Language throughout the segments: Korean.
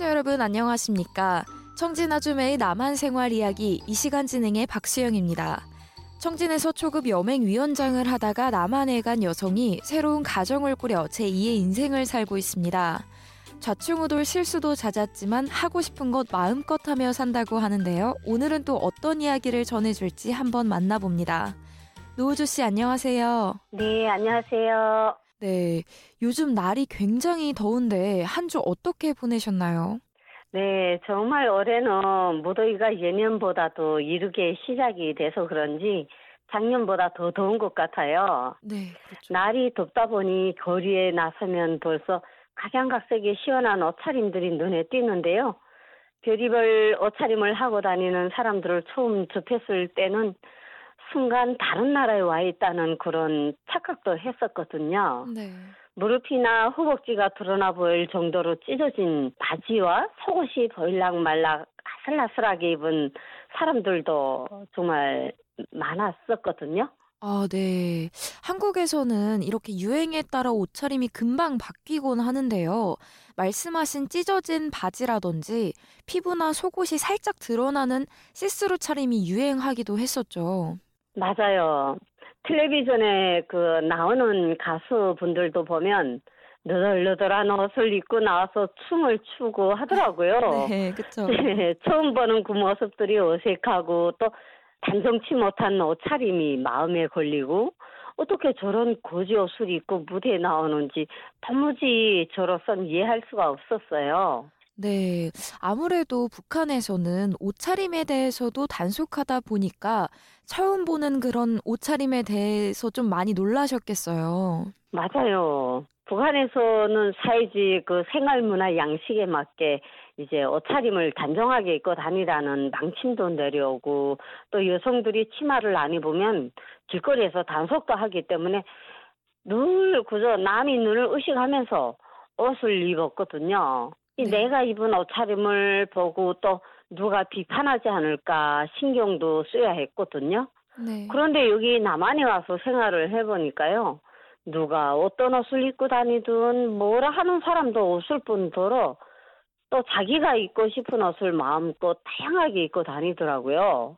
청취자 여러분 안녕하십니까? 청진아주매의 남한 생활 이야기 이 시간 진행의 박수영입니다. 청진에서 초급 여맹위원장을 하다가 남한에 간 여성이 새로운 가정을 꾸려 제2의 인생을 살고 있습니다. 좌충우돌 실수도 잦았지만 하고 싶은 것 마음껏 하며 산다고 하는데요. 오늘은 또 어떤 이야기를 전해줄지 한번 만나봅니다. 노우주 씨 안녕하세요. 네, 안녕하세요. 네, 요즘 날이 굉장히 더운데 한 주 어떻게 보내셨나요? 네, 정말 올해는 무더위가 예년보다도 이르게 시작이 돼서 그런지 작년보다 더 더운 것 같아요. 네, 그렇죠. 날이 덥다 보니 거리에 나서면 벌써 각양각색의 시원한 옷차림들이 눈에 띄는데요. 별의별 옷차림을 하고 다니는 사람들을 처음 접했을 때는 순간 다른 나라에 와 있다는 그런 착각도 했었거든요. 네. 무릎이나 허벅지가 드러나 보일 정도로 찢어진 바지와 속옷이 보일락 말락 아슬아슬하게 입은 사람들도 정말 많았었거든요. 아, 네. 한국에서는 이렇게 유행에 따라 옷차림이 금방 바뀌곤 하는데요. 말씀하신 찢어진 바지라든지 피부나 속옷이 살짝 드러나는 시스루 차림이 유행하기도 했었죠. 맞아요. 텔레비전에 그 나오는 가수분들도 보면 너덜너덜한 옷을 입고 나와서 춤을 추고 하더라고요. 네. 네, 처음 보는 그 모습들이 어색하고 또 단정치 못한 옷차림이 마음에 걸리고 어떻게 저런 고지 옷을 입고 무대에 나오는지 도무지 저로선 이해할 수가 없었어요. 네. 아무래도 북한에서는 옷차림에 대해서도 단속하다 보니까 처음 보는 그런 옷차림에 대해서 좀 많이 놀라셨겠어요. 맞아요. 북한에서는 사회주의 그 생활 문화 양식에 맞게 이제 옷차림을 단정하게 입고 다니라는 망침도 내려오고 또 여성들이 치마를 안 입으면 길거리에서 단속도 하기 때문에 늘 그저 남이 눈을 의식하면서 옷을 입었거든요. 이 네. 내가 입은 옷차림을 보고 또 누가 비판하지 않을까 신경도 써야 했거든요. 네. 그런데 여기 남한에 와서 생활을 해보니까요. 누가 어떤 옷을 입고 다니든 뭐라 하는 사람도 없을 뿐더러 또 자기가 입고 싶은 옷을 마음껏 다양하게 입고 다니더라고요.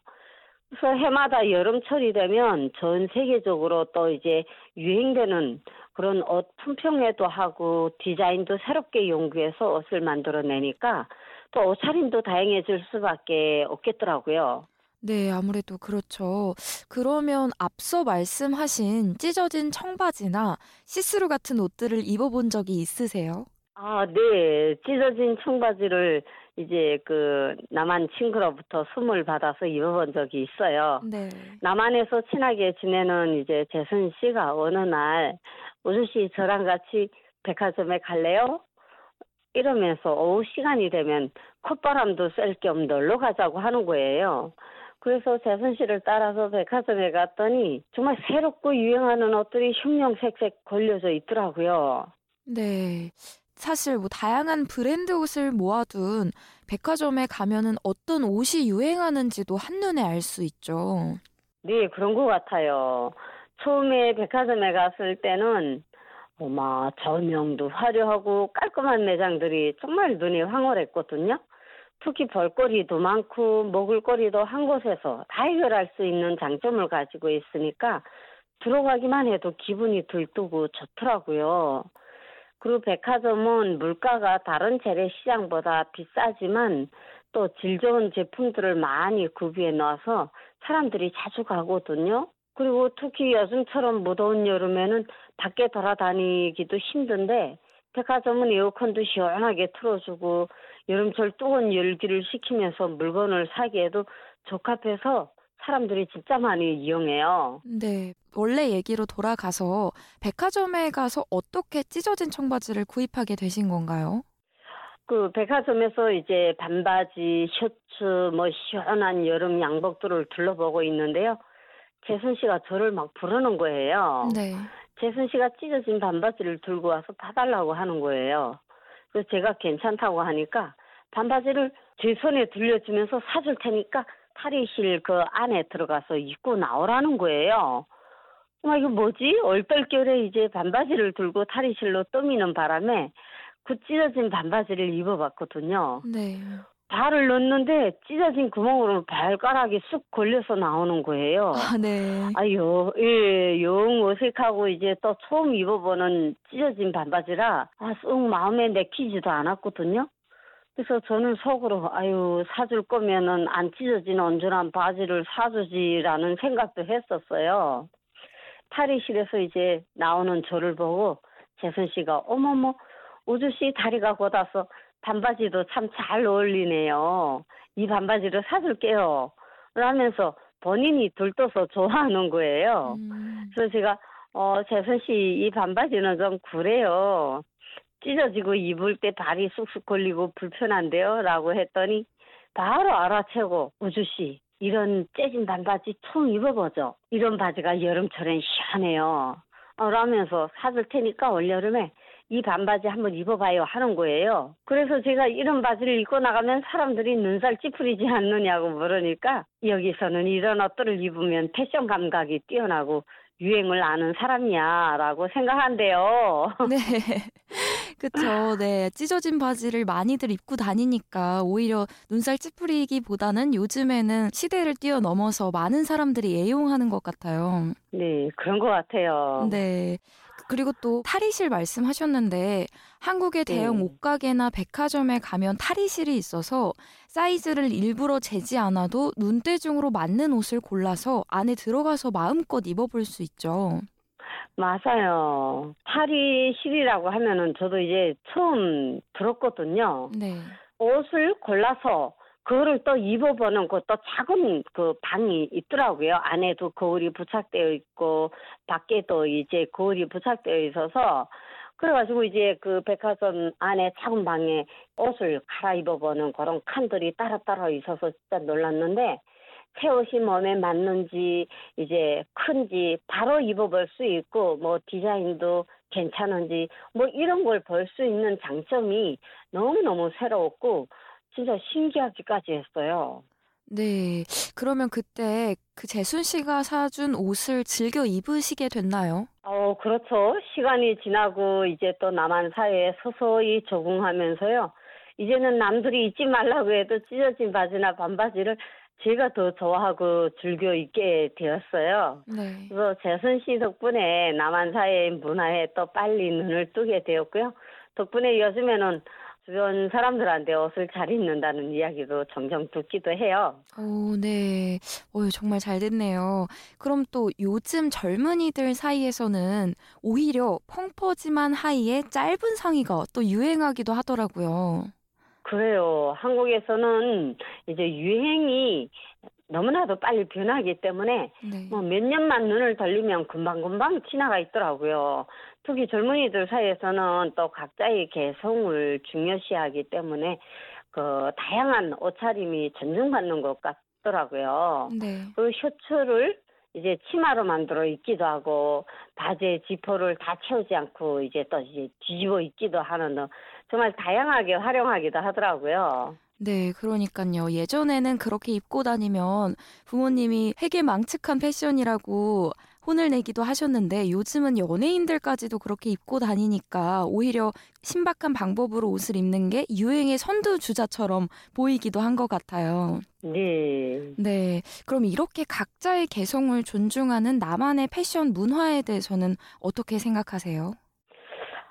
그래서 해마다 여름철이 되면 전 세계적으로 또 이제 유행되는 그런 옷 품평회도 하고 디자인도 새롭게 연구해서 옷을 만들어내니까 또 옷차림도 다양해질 수밖에 없겠더라고요. 네, 아무래도 그렇죠. 그러면 앞서 말씀하신 찢어진 청바지나 시스루 같은 옷들을 입어본 적이 있으세요? 아, 네. 찢어진 청바지를 이제 그 남한 친구로부터 선물 받아서 입어본 적이 있어요. 네. 남한에서 친하게 지내는 이제 재선 씨가 어느 날 우주 씨 저랑 같이 백화점에 갈래요? 이러면서 오후 시간이 되면 콧바람도 쐴 겸 놀러 가자고 하는 거예요. 그래서 재선 씨를 따라서 백화점에 갔더니 정말 새롭고 유행하는 옷들이 흉룡색색 걸려져 있더라고요. 네. 사실 뭐 다양한 브랜드 옷을 모아둔 백화점에 가면은 어떤 옷이 유행하는지도 한눈에 알 수 있죠. 네, 그런 것 같아요. 처음에 백화점에 갔을 때는 어마 조명도 화려하고 깔끔한 매장들이 정말 눈이 황홀했거든요. 특히 볼거리도 많고 먹을거리도 한 곳에서 다 해결할 수 있는 장점을 가지고 있으니까 들어가기만 해도 기분이 들뜨고 좋더라고요. 그리고 백화점은 물가가 다른 재래시장보다 비싸지만 또 질 좋은 제품들을 많이 구비해 놔서 사람들이 자주 가거든요. 그리고 특히 요즘처럼 무더운 여름에는 밖에 돌아다니기도 힘든데 백화점은 에어컨도 시원하게 틀어주고 여름철 뜨거운 열기를 식히면서 물건을 사기에도 적합해서 사람들이 진짜 많이 이용해요. 네. 원래 얘기로 돌아가서 백화점에 가서 어떻게 찢어진 청바지를 구입하게 되신 건가요? 그 백화점에서 이제 반바지, 셔츠, 뭐 시원한 여름 양복들을 둘러보고 있는데요. 재순 씨가 저를 막 부르는 거예요. 네. 재순 씨가 찢어진 반바지를 들고 와서 봐달라고 하는 거예요. 그래서 제가 괜찮다고 하니까 반바지를 제 손에 들려주면서 사줄 테니까 탈의실 그 안에 들어가서 입고 나오라는 거예요. 어, 이거 뭐지? 얼떨결에 이제 반바지를 들고 탈의실로 떠미는 바람에 그 찢어진 반바지를 입어봤거든요. 네. 발을 넣는데 찢어진 구멍으로 발가락이 쑥 걸려서 나오는 거예요. 아, 네. 아유, 예, 영 어색하고 이제 또 처음 입어보는 찢어진 반바지라 아, 쑥 마음에 내키지도 않았거든요. 그래서 저는 속으로 아유 사줄 거면은 안 찢어진 온전한 바지를 사주지라는 생각도 했었어요. 탈의실에서 이제 나오는 저를 보고 재선 씨가 어머머 우주 씨 다리가 곧아서 반바지도 참 잘 어울리네요. 이 반바지를 사줄게요. 라면서 본인이 들떠서 좋아하는 거예요. 음. 그래서 제가 어 재선 씨 이 반바지는 좀 그래요. 찢어지고 입을 때 발이 쑥쑥 걸리고 불편한데요. 라고 했더니 바로 알아채고 우주 씨 이런 째진 반바지 처음 입어보죠. 이런 바지가 여름철엔 시원해요. 어, 라면서 사줄 테니까 올여름에 이 반바지 한번 입어봐요 하는 거예요. 그래서 제가 이런 바지를 입고 나가면 사람들이 눈살 찌푸리지 않느냐고 물으니까 여기서는 이런 옷들을 입으면 패션 감각이 뛰어나고 유행을 아는 사람이야라고 생각한대요. 네. 그쵸. 네. 찢어진 바지를 많이들 입고 다니니까 오히려 눈살 찌푸리기보다는 요즘에는 시대를 뛰어넘어서 많은 사람들이 애용하는 것 같아요. 네, 그런 것 같아요. 네. 그리고 또 탈의실 말씀하셨는데 한국의 대형 네. 옷가게나 백화점에 가면 탈의실이 있어서 사이즈를 일부러 재지 않아도 눈대중으로 맞는 옷을 골라서 안에 들어가서 마음껏 입어볼 수 있죠. 맞아요. 탈의실이라고 하면은 저도 이제 처음 들었거든요. 네. 옷을 골라서 그거를 또 입어보는 그 또 작은 그 방이 있더라고요. 안에도 거울이 부착되어 있고 밖에도 이제 거울이 부착되어 있어서 그래가지고 이제 그 백화점 안에 작은 방에 옷을 갈아입어보는 그런 칸들이 따로따로 있어서 진짜 놀랐는데 새 옷이 몸에 맞는지 이제 큰지 바로 입어볼 수 있고 뭐 디자인도 괜찮은지 뭐 이런 걸 볼 수 있는 장점이 너무너무 새로웠고 진짜 신기하기까지 했어요. 네. 그러면 그때 그 재순 씨가 사준 옷을 즐겨 입으시게 됐나요? 어, 그렇죠. 시간이 지나고 이제 또 남한 사회에 서서히 적응하면서요. 이제는 남들이 입지 말라고 해도 찢어진 바지나 반바지를 제가 더 좋아하고 즐겨 입게 되었어요. 네. 그래서 재선 씨 덕분에 남한 사회의 문화에 또 빨리 눈을 뜨게 되었고요. 덕분에 요즘에는 주변 사람들한테 옷을 잘 입는다는 이야기도 종종 듣기도 해요. 오, 네. 어, 정말 잘 됐네요. 그럼 또 요즘 젊은이들 사이에서는 오히려 펑퍼짐한 하의에 짧은 상의가 또 유행하기도 하더라고요. 그래요. 한국에서는 이제 유행이 너무나도 빨리 변하기 때문에 네. 뭐몇 년만 눈을 돌리면 금방금방 지나가 있더라고요. 특히 젊은이들 사이에서는 또 각자의 개성을 중요시하기 때문에 그 다양한 옷차림이 존중받는 것 같더라고요. 네. 그 셔츠를 이제 치마로 만들어 입기도 하고 바지에 지퍼를 다 채우지 않고 이제 또 이제 뒤집어 입기도 하는 등 정말 다양하게 활용하기도 하더라고요. 네, 그러니까요. 예전에는 그렇게 입고 다니면 부모님이 되게 망측한 패션이라고 혼을 내기도 하셨는데 요즘은 연예인들까지도 그렇게 입고 다니니까 오히려 신박한 방법으로 옷을 입는 게 유행의 선두주자처럼 보이기도 한 것 같아요. 네. 네. 그럼 이렇게 각자의 개성을 존중하는 나만의 패션 문화에 대해서는 어떻게 생각하세요?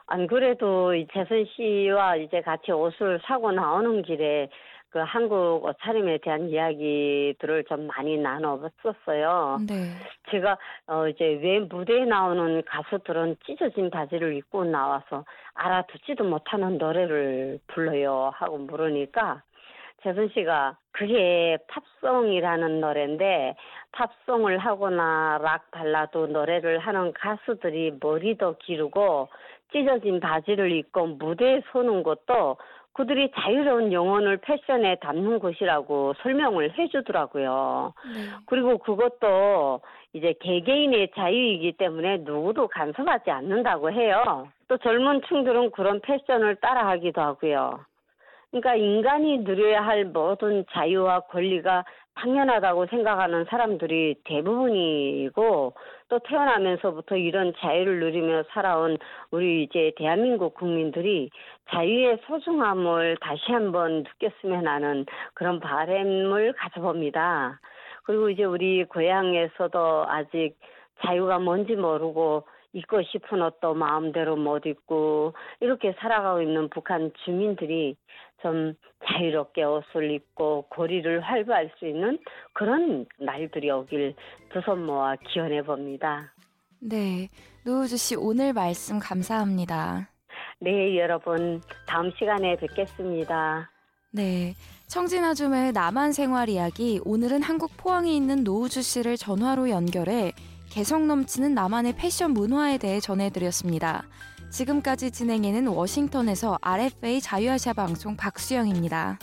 안 그래도 이 재선 씨와 이제 같이 옷을 사고 나오는 길에 그 한국 옷차림에 대한 이야기들을 좀 많이 나눠봤었어요. 네. 제가 어 이제 왜 무대에 나오는 가수들은 찢어진 바지를 입고 나와서 알아듣지도 못하는 노래를 불러요 하고 물으니까 재선 씨가 그게 팝송이라는 노래인데 팝송을 하거나 락 발라드 노래를 하는 가수들이 머리도 기르고 찢어진 바지를 입고 무대에 서는 것도 그들이 자유로운 영혼을 패션에 담는 것이라고 설명을 해주더라고요. 네. 그리고 그것도 이제 개개인의 자유이기 때문에 누구도 간섭하지 않는다고 해요. 또 젊은 층들은 그런 패션을 따라하기도 하고요. 그러니까 인간이 누려야 할 모든 자유와 권리가 당연하다고 생각하는 사람들이 대부분이고 또 태어나면서부터 이런 자유를 누리며 살아온 우리 이제 대한민국 국민들이 자유의 소중함을 다시 한번 느꼈으면 하는 그런 바램을 가져봅니다. 그리고 이제 우리 고향에서도 아직 자유가 뭔지 모르고 입고 싶은 옷도 마음대로 못 입고 이렇게 살아가고 있는 북한 주민들이 좀 자유롭게 옷을 입고 고리를 활보할 수 있는 그런 날들이 오길 두 손 모아 기원해 봅니다. 네, 노우주 씨 오늘 말씀 감사합니다. 네, 여러분 다음 시간에 뵙겠습니다. 네, 청진아줌의 남한 생활 이야기 오늘은 한국 포항에 있는 노우주 씨를 전화로 연결해 개성 넘치는 남한의 패션 문화에 대해 전해드렸습니다. 지금까지 진행해는 워싱턴에서 RFA 자유아시아 방송 박수영입니다.